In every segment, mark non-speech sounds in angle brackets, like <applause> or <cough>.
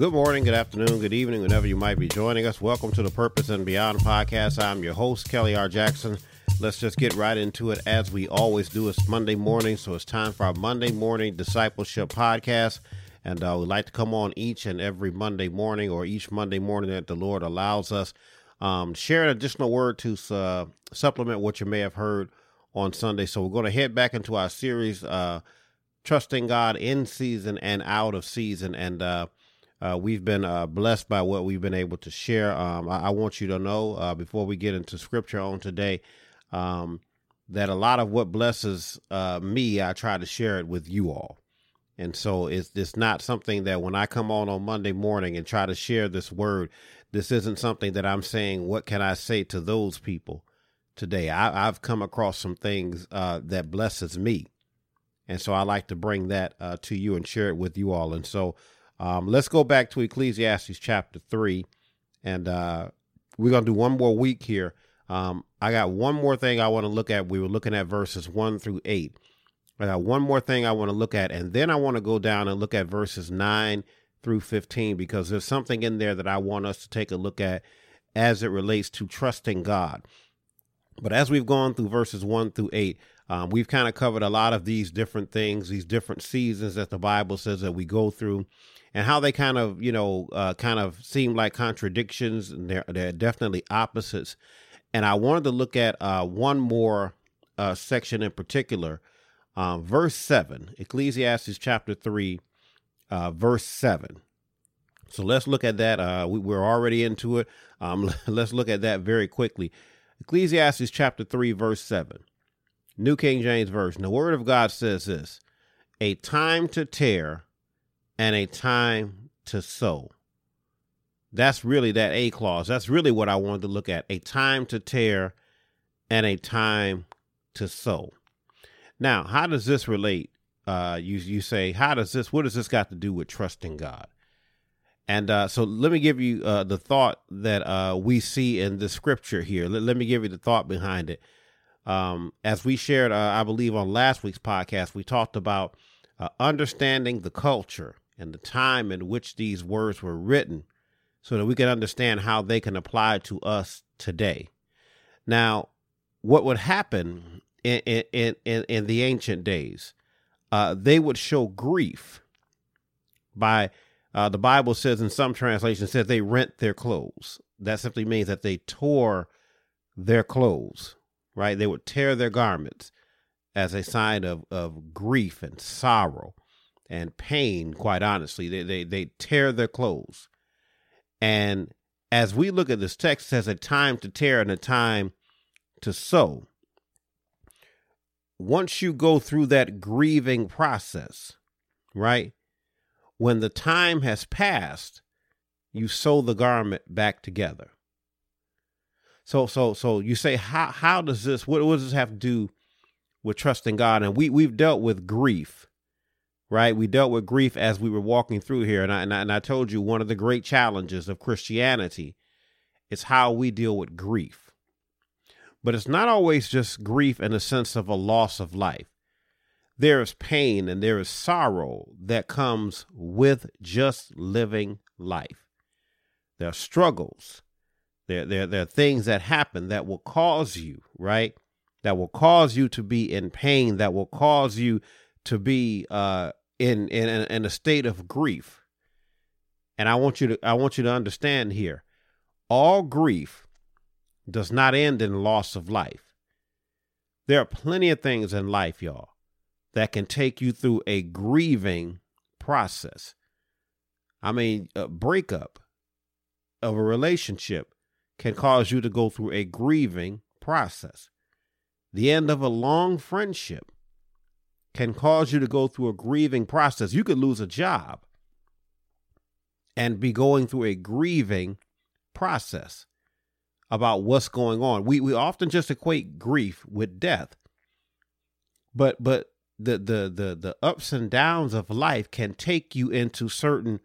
Good morning, good afternoon, good evening, whenever you might be joining us. Welcome to the Purpose and Beyond podcast. I'm your host, Kelly R. Jackson. Let's just get right into it as we always do. It's Monday morning, so it's time for our Monday morning discipleship podcast. And uh, we like to come on each and every Monday morning or each Monday morning that the Lord allows us. Um, share an additional word to uh, supplement what you may have heard on Sunday. So we're going to head back into our series, uh, Trusting God in season and out of season. And uh, we've been uh, blessed by what we've been able to share. Um, I, I, want you to know uh, before we get into scripture on today um, that a lot of what blesses uh, me, I try to share it with you all. And so it's, it's not something that when I come on on Monday morning and try to share this word, this isn't something that I'm saying, what can I say to those people today? I, have come across some things uh, that blesses me. And so I like to bring that uh, to you and share it with you all. And so um, let's go back to Ecclesiastes chapter 3, and uh, we're going to do one more week here. Um, I got one more thing I want to look at. We were looking at verses 1 through 8. I got one more thing I want to look at, and then I want to go down and look at verses 9 through 15 because there's something in there that I want us to take a look at as it relates to trusting God. But as we've gone through verses 1 through 8, um, we've kind of covered a lot of these different things, these different seasons that the Bible says that we go through and how they kind of you know uh, kind of seem like contradictions and they're, they're definitely opposites. And i wanted to look at uh, one more uh, section in particular um, verse 7 ecclesiastes chapter 3 uh, verse 7 so let's look at that uh, we, are already into it. Um, <laughs> let's look at that very quickly. Ecclesiastes chapter 3 verse 7 new king james version. The word of god says this a time to tear and a time to sew. That's really that A clause. That's really what I wanted to look at a time to tear and a time to sew. Now, how does this relate? Uh, you, you say, how does this, what does this got to do with trusting God? And uh, so let me give you uh, the thought that uh, we see in the scripture here. Let, let, me give you the thought behind it. Um, as we shared, uh, I believe, on last week's podcast, we talked about uh, understanding the culture and the time in which these words were written so that we can understand how they can apply to us today. Now, what would happen in, in, in, in the ancient days? Uh, they would show grief by uh, the Bible says in some translations says they rent their clothes. That simply means that they tore their clothes, right? They would tear their garments as a sign of, of grief and sorrow and pain, quite honestly. They, they, they tear their clothes. And as we look at this text, it says a time to tear and a time to sew. Once you go through that grieving process, right? When the time has passed, you sew the garment back together. So so so you say how how does this what, what does this have to do with trusting God? And we we've dealt with grief right? We dealt with grief as we were walking through here. And I, and I, and I told you one of the great challenges of Christianity is how we deal with grief. But it's not always just grief in the sense of a loss of life. There is pain and there is sorrow that comes with just living life. There are struggles. There, there, there are things that happen that will cause you, right? That will cause you to be in pain, that will cause you to be uh, in in in a state of grief. And I want you to I want you to understand here, all grief does not end in loss of life. There are plenty of things in life, y'all, that can take you through a grieving process. I mean, a breakup of a relationship can cause you to go through a grieving process. The end of a long friendship can cause you to go through a grieving process. You could lose a job and be going through a grieving process about what's going on. We we often just equate grief with death. But but the the the the ups and downs of life can take you into certain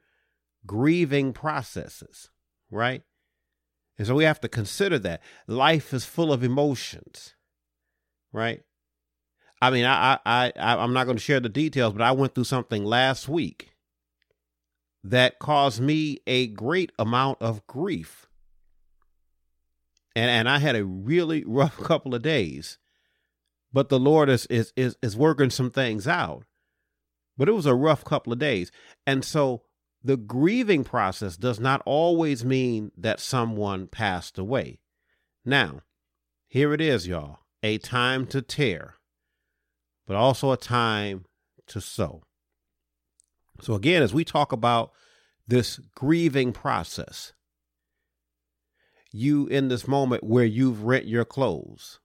grieving processes, right? And so we have to consider that life is full of emotions, right? I mean, I, I, I, I'm not going to share the details, but I went through something last week that caused me a great amount of grief. And and I had a really <laughs> rough couple of days. But the Lord is is is, is working some things out. But it was a rough couple of days. And so the grieving process does not always mean that someone passed away. Now, here it is, y'all a time to tear, but also a time to sew. So, again, as we talk about this grieving process, you in this moment where you've rent your clothes,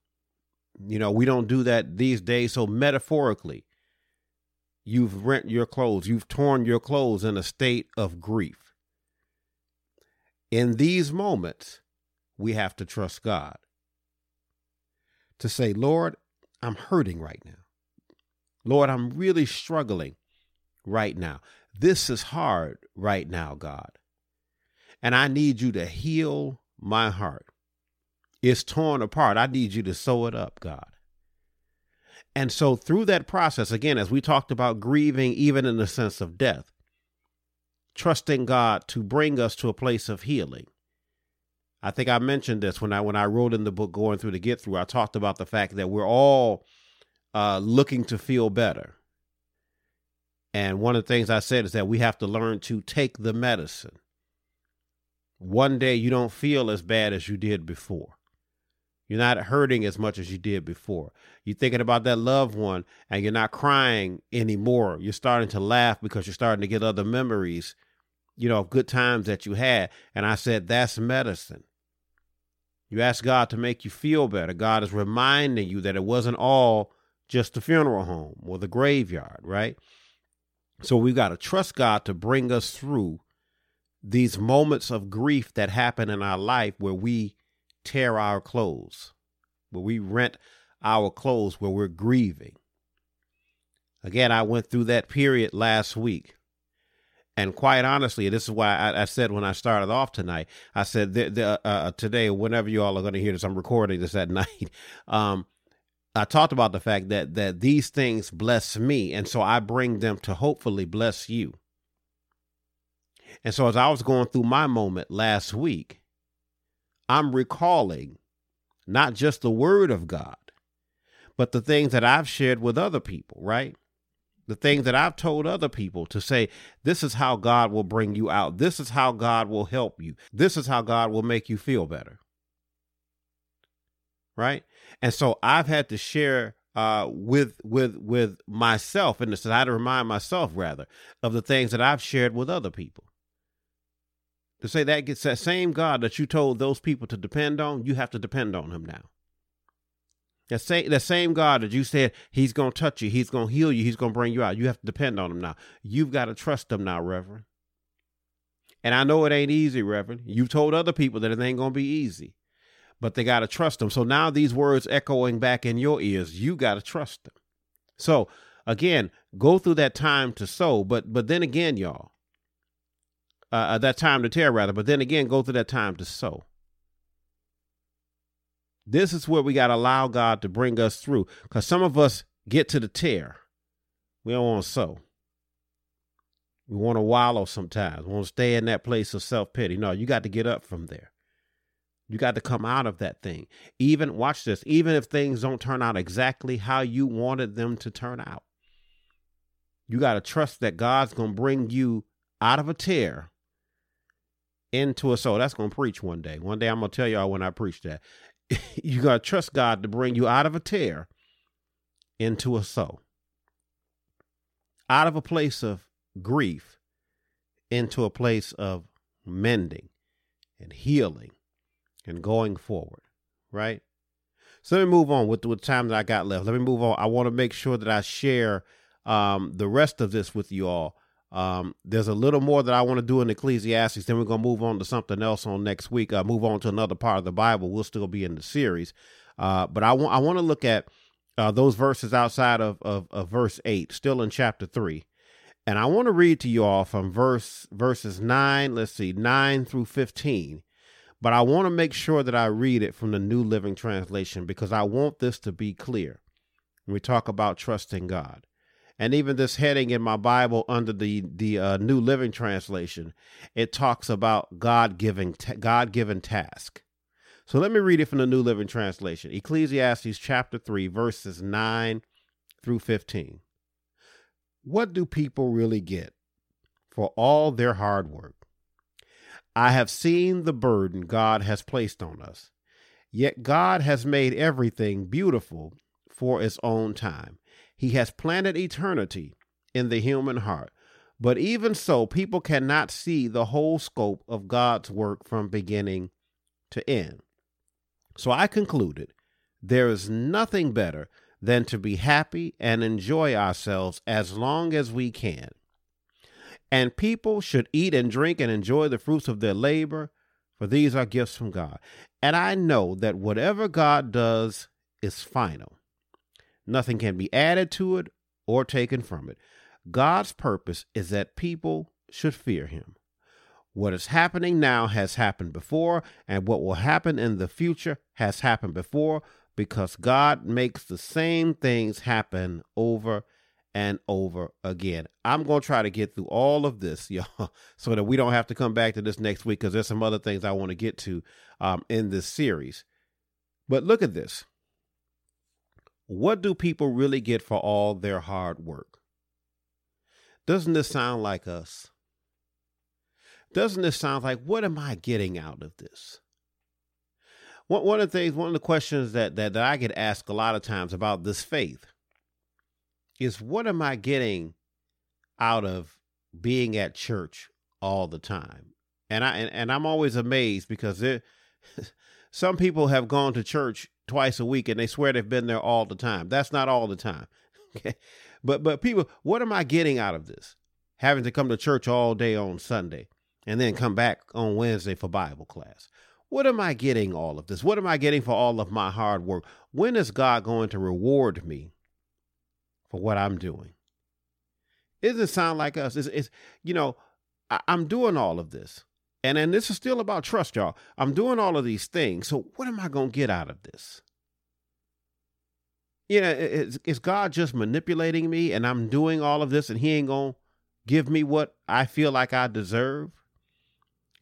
you know, we don't do that these days. So, metaphorically, you've rent your clothes, you've torn your clothes in a state of grief. In these moments, we have to trust God to say, Lord, I'm hurting right now. Lord, I'm really struggling right now. This is hard right now, God. And I need you to heal my heart. It's torn apart. I need you to sew it up, God. And so, through that process, again, as we talked about grieving, even in the sense of death, trusting God to bring us to a place of healing. I think I mentioned this when I when I wrote in the book going through the get through. I talked about the fact that we're all uh, looking to feel better, and one of the things I said is that we have to learn to take the medicine. One day you don't feel as bad as you did before. You're not hurting as much as you did before. You're thinking about that loved one and you're not crying anymore. You're starting to laugh because you're starting to get other memories, you know, of good times that you had. And I said, that's medicine. You ask God to make you feel better. God is reminding you that it wasn't all just the funeral home or the graveyard, right? So we've got to trust God to bring us through these moments of grief that happen in our life where we tear our clothes, where we rent our clothes, where we're grieving. Again, I went through that period last week. And quite honestly, this is why I, I said when I started off tonight, I said uh, uh today, whenever you all are going to hear this, I'm recording this at <laughs> night. Um, I talked about the fact that that these things bless me, and so I bring them to hopefully bless you. And so as I was going through my moment last week, I'm recalling not just the word of God, but the things that I've shared with other people, right? The things that I've told other people to say, this is how God will bring you out. This is how God will help you. This is how God will make you feel better. Right? And so I've had to share uh, with with with myself, and I had to remind myself rather of the things that I've shared with other people to say that gets that same God that you told those people to depend on, you have to depend on him now. That same, that same God that you said he's going to touch you, he's going to heal you, he's going to bring you out. You have to depend on him now. You've got to trust him now, Reverend. And I know it ain't easy, Reverend. You've told other people that it ain't going to be easy, but they got to trust them. So now these words echoing back in your ears, you got to trust them. So again, go through that time to sew, but but then again, y'all, uh, uh, that time to tear rather, but then again, go through that time to sew. This is where we got to allow God to bring us through because some of us get to the tear. We don't want to sew. We want to wallow sometimes. We want to stay in that place of self pity. No, you got to get up from there. You got to come out of that thing. Even, watch this, even if things don't turn out exactly how you wanted them to turn out, you got to trust that God's going to bring you out of a tear into a soul. That's going to preach one day. One day I'm going to tell y'all when I preach that. <laughs> you got to trust God to bring you out of a tear into a soul. Out of a place of grief into a place of mending and healing and going forward, right? So let me move on with the time that I got left. Let me move on. I want to make sure that I share um, the rest of this with you all um, there's a little more that I want to do in Ecclesiastes. Then we're going to move on to something else on next week. Uh, move on to another part of the Bible. We'll still be in the series, uh, but I want I want to look at uh, those verses outside of, of of verse eight, still in chapter three, and I want to read to you all from verse verses nine. Let's see, nine through fifteen. But I want to make sure that I read it from the New Living Translation because I want this to be clear when we talk about trusting God. And even this heading in my Bible under the the uh, New Living Translation, it talks about God giving God given task. So let me read it from the New Living Translation. Ecclesiastes chapter 3 verses 9 through 15. What do people really get for all their hard work? I have seen the burden God has placed on us. Yet God has made everything beautiful for its own time. He has planted eternity in the human heart. But even so, people cannot see the whole scope of God's work from beginning to end. So I concluded there is nothing better than to be happy and enjoy ourselves as long as we can. And people should eat and drink and enjoy the fruits of their labor, for these are gifts from God. And I know that whatever God does is final. Nothing can be added to it or taken from it. God's purpose is that people should fear him. What is happening now has happened before, and what will happen in the future has happened before because God makes the same things happen over and over again. I'm going to try to get through all of this, <laughs> y'all, so that we don't have to come back to this next week because there's some other things I want to get to um, in this series. But look at this. What do people really get for all their hard work? Doesn't this sound like us? Doesn't this sound like what am I getting out of this? One, one of the things, one of the questions that, that, that I get asked a lot of times about this faith is what am I getting out of being at church all the time? And I and, and I'm always amazed because there <laughs> some people have gone to church twice a week and they swear they've been there all the time. That's not all the time. <laughs> Okay. But but people, what am I getting out of this? Having to come to church all day on Sunday and then come back on Wednesday for Bible class. What am I getting all of this? What am I getting for all of my hard work? When is God going to reward me for what I'm doing? It doesn't sound like us. It's, it's you know, I, I'm doing all of this. And then this is still about trust, y'all. I'm doing all of these things. So what am I to get out of this? You know, is, is God just manipulating me and I'm doing all of this and he ain't to give me what I feel like I deserve?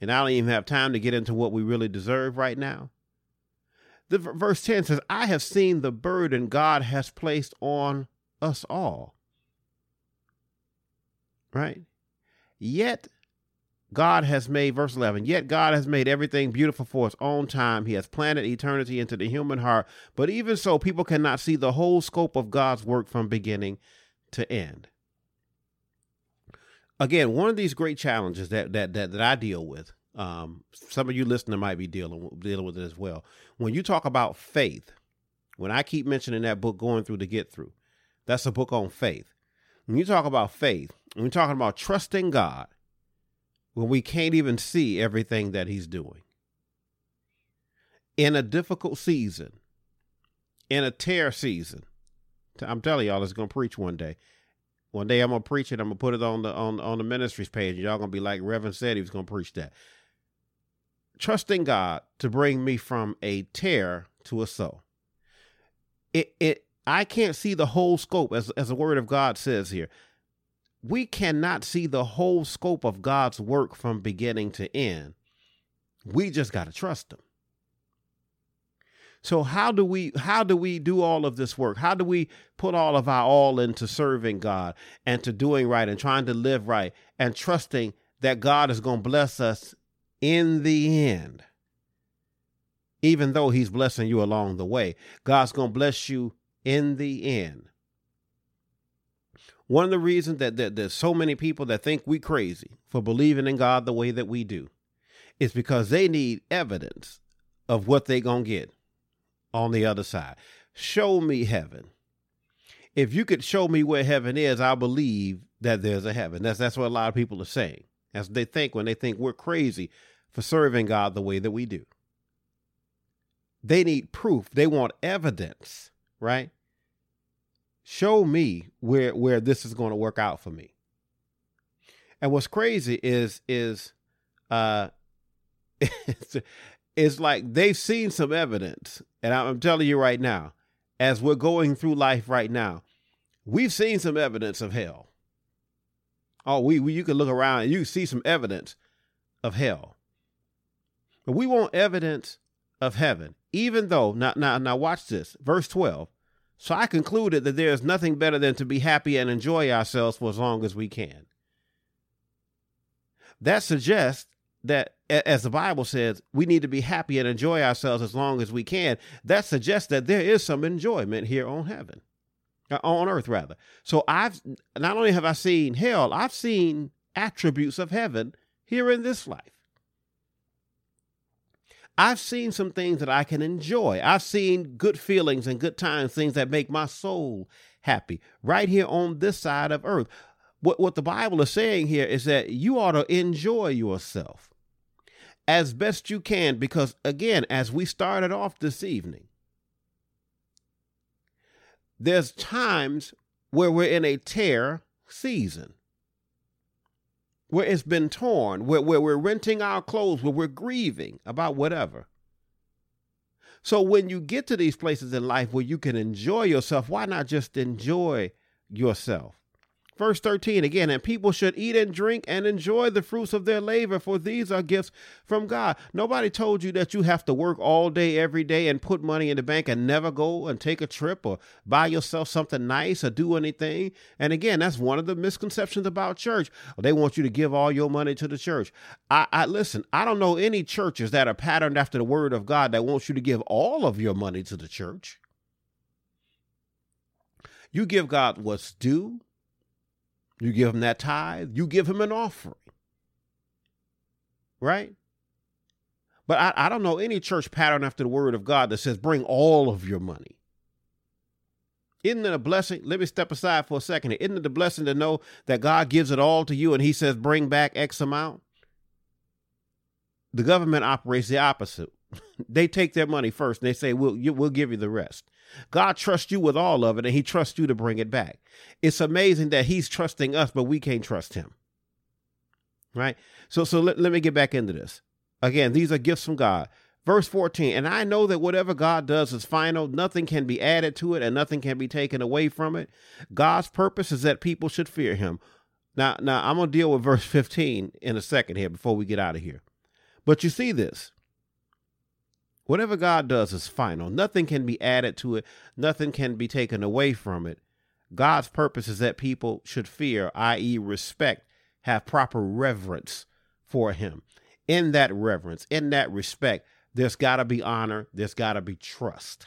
And I don't even have time to get into what we really deserve right now. The verse 10 says, I have seen the burden God has placed on us all. Right? Yet God has made, verse 11, yet God has made everything beautiful for its own time. He has planted eternity into the human heart. But even so, people cannot see the whole scope of God's work from beginning to end. Again, one of these great challenges that that that, that I deal with, um, some of you listening might be dealing dealing with it as well. When you talk about faith, when I keep mentioning that book, Going Through to Get Through, that's a book on faith. When you talk about faith, you're talking about trusting God, when we can't even see everything that He's doing, in a difficult season, in a tear season, I'm telling y'all, it's gonna preach one day. One day I'm gonna preach it. I'm gonna put it on the on on the ministries page. Y'all gonna be like Reverend said he was gonna preach that. Trusting God to bring me from a tear to a soul. It it I can't see the whole scope, as, as the word of God says here. We cannot see the whole scope of God's work from beginning to end. We just got to trust him. So how do we how do we do all of this work? How do we put all of our all into serving God and to doing right and trying to live right and trusting that God is going to bless us in the end? Even though he's blessing you along the way, God's going to bless you in the end. One of the reasons that, that there's so many people that think we crazy for believing in God the way that we do is because they need evidence of what they going to get on the other side. Show me heaven. If you could show me where heaven is, I believe that there's a heaven. That's that's what a lot of people are saying. As they think when they think we're crazy for serving God the way that we do. They need proof. They want evidence, right? Show me where where this is going to work out for me and what's crazy is is uh <laughs> it's, like they've seen some evidence and i'm telling you right now as we're going through life right now we've seen some evidence of hell. Oh, we, we you can look around and you see some evidence of hell. But we want evidence of heaven, even though now now now watch this, verse 12. So I concluded that there is nothing better than to be happy and enjoy ourselves for as long as we can. That suggests that as the Bible says, we need to be happy and enjoy ourselves as long as we can. That suggests that there is some enjoyment here on heaven, uh, on earth rather. So I've not only have I seen hell, I've seen attributes of heaven here in this life. I've seen some things that I can enjoy. I've seen good feelings and good times, things that make my soul happy right here on this side of earth. What, what the Bible is saying here is that you ought to enjoy yourself as best you can, because again, as we started off this evening, there's times where we're in a tear season where it's been torn, where, where we're renting our clothes, where we're grieving about whatever. So when you get to these places in life where you can enjoy yourself, why not just enjoy yourself? Verse 13 again, and people should eat and drink and enjoy the fruits of their labor, for these are gifts from God. Nobody told you that you have to work all day, every day, and put money in the bank and never go and take a trip or buy yourself something nice or do anything. And again, that's one of the misconceptions about church. They want you to give all your money to the church. I, I listen, I don't know any churches that are patterned after the word of God that wants you to give all of your money to the church. You give God what's due you give him that tithe, you give him an offering. Right? But I, I don't know any church pattern after the word of God that says bring all of your money. Isn't it a blessing? Let me step aside for a second. Isn't it a blessing to know that God gives it all to you and he says bring back X amount? The government operates the opposite. <laughs> they take their money first and they say, we'll, you, we'll give you the rest. God trusts you with all of it and he trusts you to bring it back. It's amazing that he's trusting us, but we can't trust him. Right? So so let, let me get back into this. Again, these are gifts from God. Verse 14, and I know that whatever God does is final. Nothing can be added to it and nothing can be taken away from it. God's purpose is that people should fear him. Now, now I'm going to deal with verse 15 in a second here before we get out of here. But you see this. Whatever God does is final. Nothing can be added to it, nothing can be taken away from it. God's purpose is that people should fear, i.e., respect, have proper reverence for Him. In that reverence, in that respect, there's got to be honor, there's got to be trust.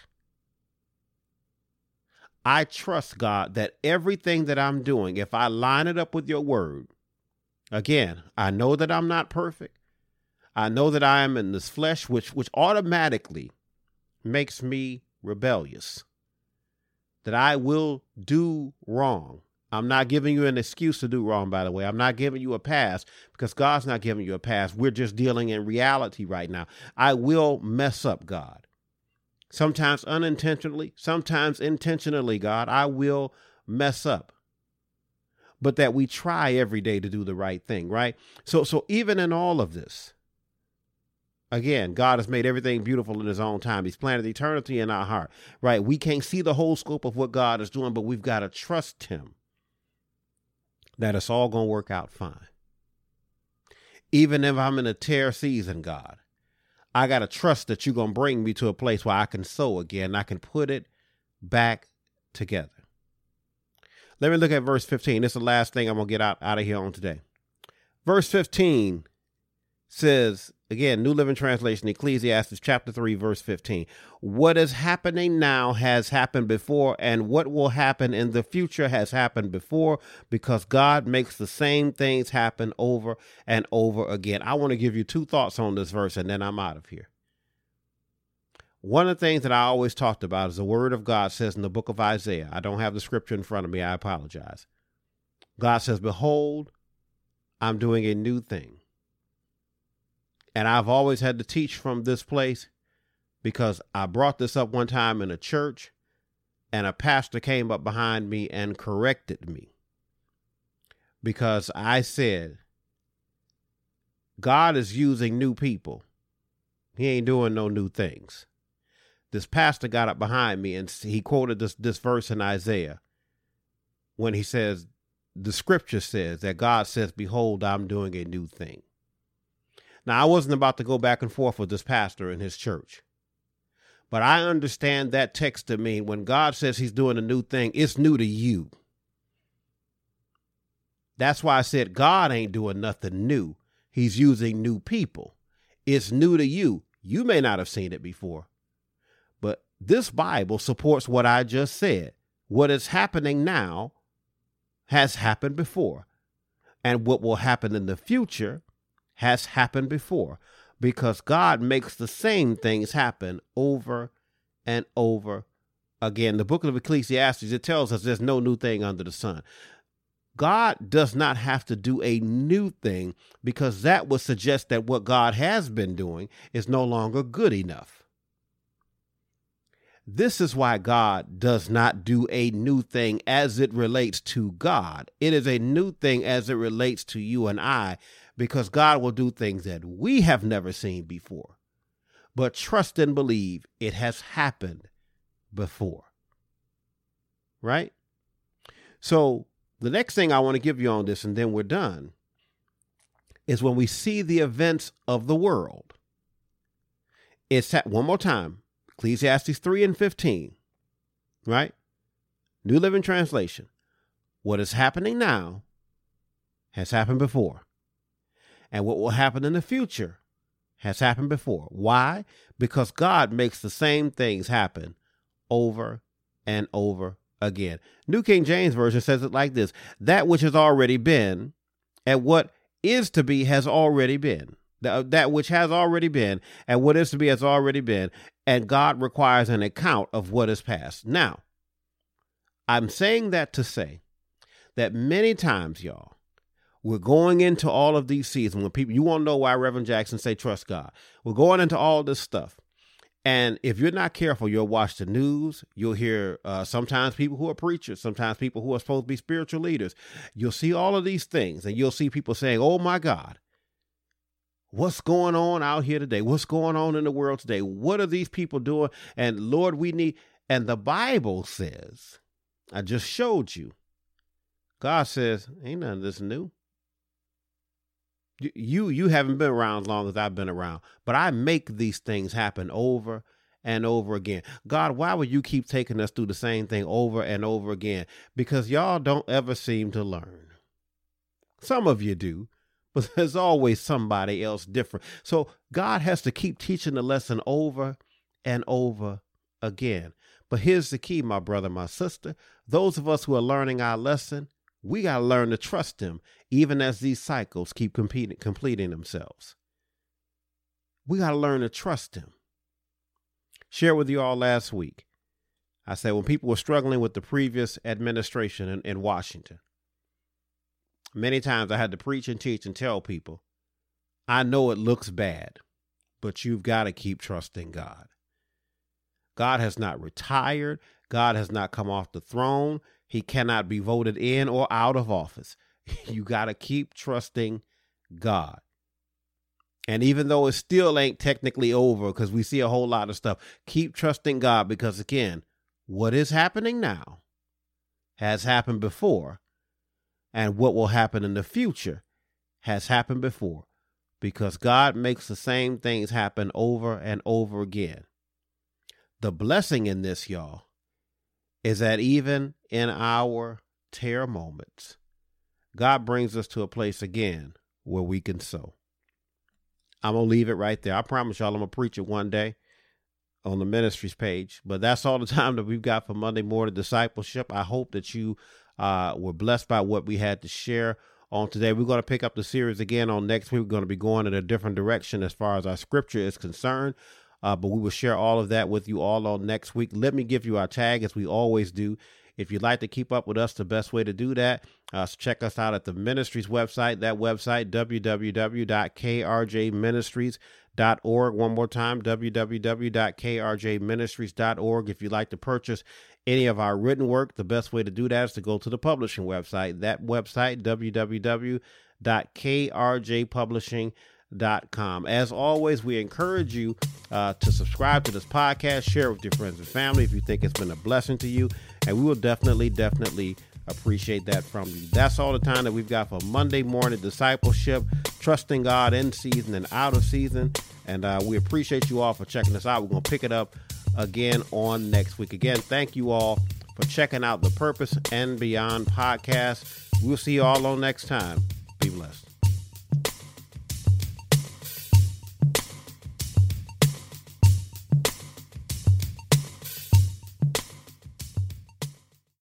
I trust God that everything that I'm doing, if I line it up with your word, again, I know that I'm not perfect. I know that I am in this flesh, which which automatically makes me rebellious. That I will do wrong. I'm not giving you an excuse to do wrong, by the way. I'm not giving you a pass because God's not giving you a pass. We're just dealing in reality right now. I will mess up, God. Sometimes unintentionally, sometimes intentionally, God. I will mess up. But that we try every day to do the right thing, right? So so even in all of this, Again, God has made everything beautiful in his own time. He's planted eternity in our heart, right? We can't see the whole scope of what God is doing, but we've got to trust him that it's all going to work out fine. Even if I'm in a tear season, God, I got to trust that you're going to bring me to a place where I can sew again. I can put it back together. Let me look at verse 15. This is the last thing I'm going to get out, out of here on today. Verse 15 says, again, New Living Translation, Ecclesiastes chapter 3, verse 15. What is happening now has happened before, and what will happen in the future has happened before because God makes the same things happen over and over again. I want to give you two thoughts on this verse, and then I'm out of here. One of the things that I always talked about is the word of God says in the book of Isaiah. I don't have the scripture in front of me. I apologize. God says, Behold, I'm doing a new thing. And I've always had to teach from this place because I brought this up one time in a church and a pastor came up behind me and corrected me because I said, God is using new people. He ain't doing no new things. This pastor got up behind me and he quoted this, this verse in Isaiah. when he says, the scripture says that God says, Behold, I'm doing a new thing. Now, I wasn't about to go back and forth with this pastor in his church, but I understand that text to mean when God says he's doing a new thing, it's new to you. That's why I said God ain't doing nothing new. He's using new people. It's new to you. You may not have seen it before, but this Bible supports what I just said. What is happening now has happened before, and what will happen in the future has happened before because God makes the same things happen over and over again. The book of Ecclesiastes, it tells us there's no new thing under the sun. God does not have to do a new thing because that would suggest that what God has been doing is no longer good enough. This is why God does not do a new thing as it relates to God. It is a new thing as it relates to you and I because God will do things that we have never seen before. But trust and believe it has happened before. Right? So, the next thing I want to give you on this, and then we're done, is when we see the events of the world. It's that one more time Ecclesiastes 3 and 15, right? New Living Translation. What is happening now has happened before. And what will happen in the future has happened before. Why? Because God makes the same things happen over and over again. New King James Version says it like this That which has already been and what is to be has already been. Uh, that which has already been and what is to be has already been. And God requires an account of what is past. Now, I'm saying that to say that many times, y'all, we're going into all of these seasons when people, you won't know why Reverend Jackson say trust God. We're going into all this stuff. And if you're not careful, you'll watch the news. You'll hear uh, sometimes people who are preachers, sometimes people who are supposed to be spiritual leaders. You'll see all of these things, and you'll see people saying, Oh my God, what's going on out here today? What's going on in the world today? What are these people doing? And Lord, we need. And the Bible says, I just showed you, God says, Ain't none of this new you you haven't been around as long as I've been around, but I make these things happen over and over again. God, why would you keep taking us through the same thing over and over again? Because y'all don't ever seem to learn. Some of you do, <laughs> but there's always somebody else different. So God has to keep teaching the lesson over and over again. But here's the key, my brother, my sister. Those of us who are learning our lesson, we got to learn to trust him, even as these cycles keep competing, completing themselves. We got to learn to trust him. Share with you all last week. I said when people were struggling with the previous administration in, in Washington, many times I had to preach and teach and tell people, I know it looks bad, but you've got to keep trusting God. God has not retired. God has not come off the throne. He cannot be voted in or out of office. <laughs> You got to keep trusting God. And even though it still ain't technically over, because we see a whole lot of stuff, keep trusting God because, again, what is happening now has happened before. And what will happen in the future has happened before because God makes the same things happen over and over again. The blessing in this, y'all, is that even in our tear moments, God brings us to a place again where we can sew. I'm going to leave it right there. I promise y'all I'm going to preach it one day on the ministries page. But that's all the <laughs> time that we've got for Monday morning discipleship. I hope that you uh, were blessed by what we had to share on today. We're going to pick up the series again on next week. We're going to be going in a different direction as far as our scripture is concerned. Uh, but we will share all of that with you all on next week. Let me give you our tag as we always do. If you'd like to keep up with us, the best way to do that, uh, check us out at the ministry's website. That website, www.krjministries.org. One more time, www.krjministries.org. If you'd like to purchase any of our written work, the best way to do that is to go to the publishing website. That website, www.krjpublishing.com com. As always, we encourage you uh, to subscribe to this podcast, share it with your friends and family if you think it's been a blessing to you, and we will definitely, definitely Appreciate that from you. That's all the time that we've got for Monday morning discipleship, trusting God in season and out of season. And uh, we appreciate you all for checking us out. We're going to pick it up again on next week. Again, thank you all for checking out the Purpose and Beyond podcast. We'll see you all on next time.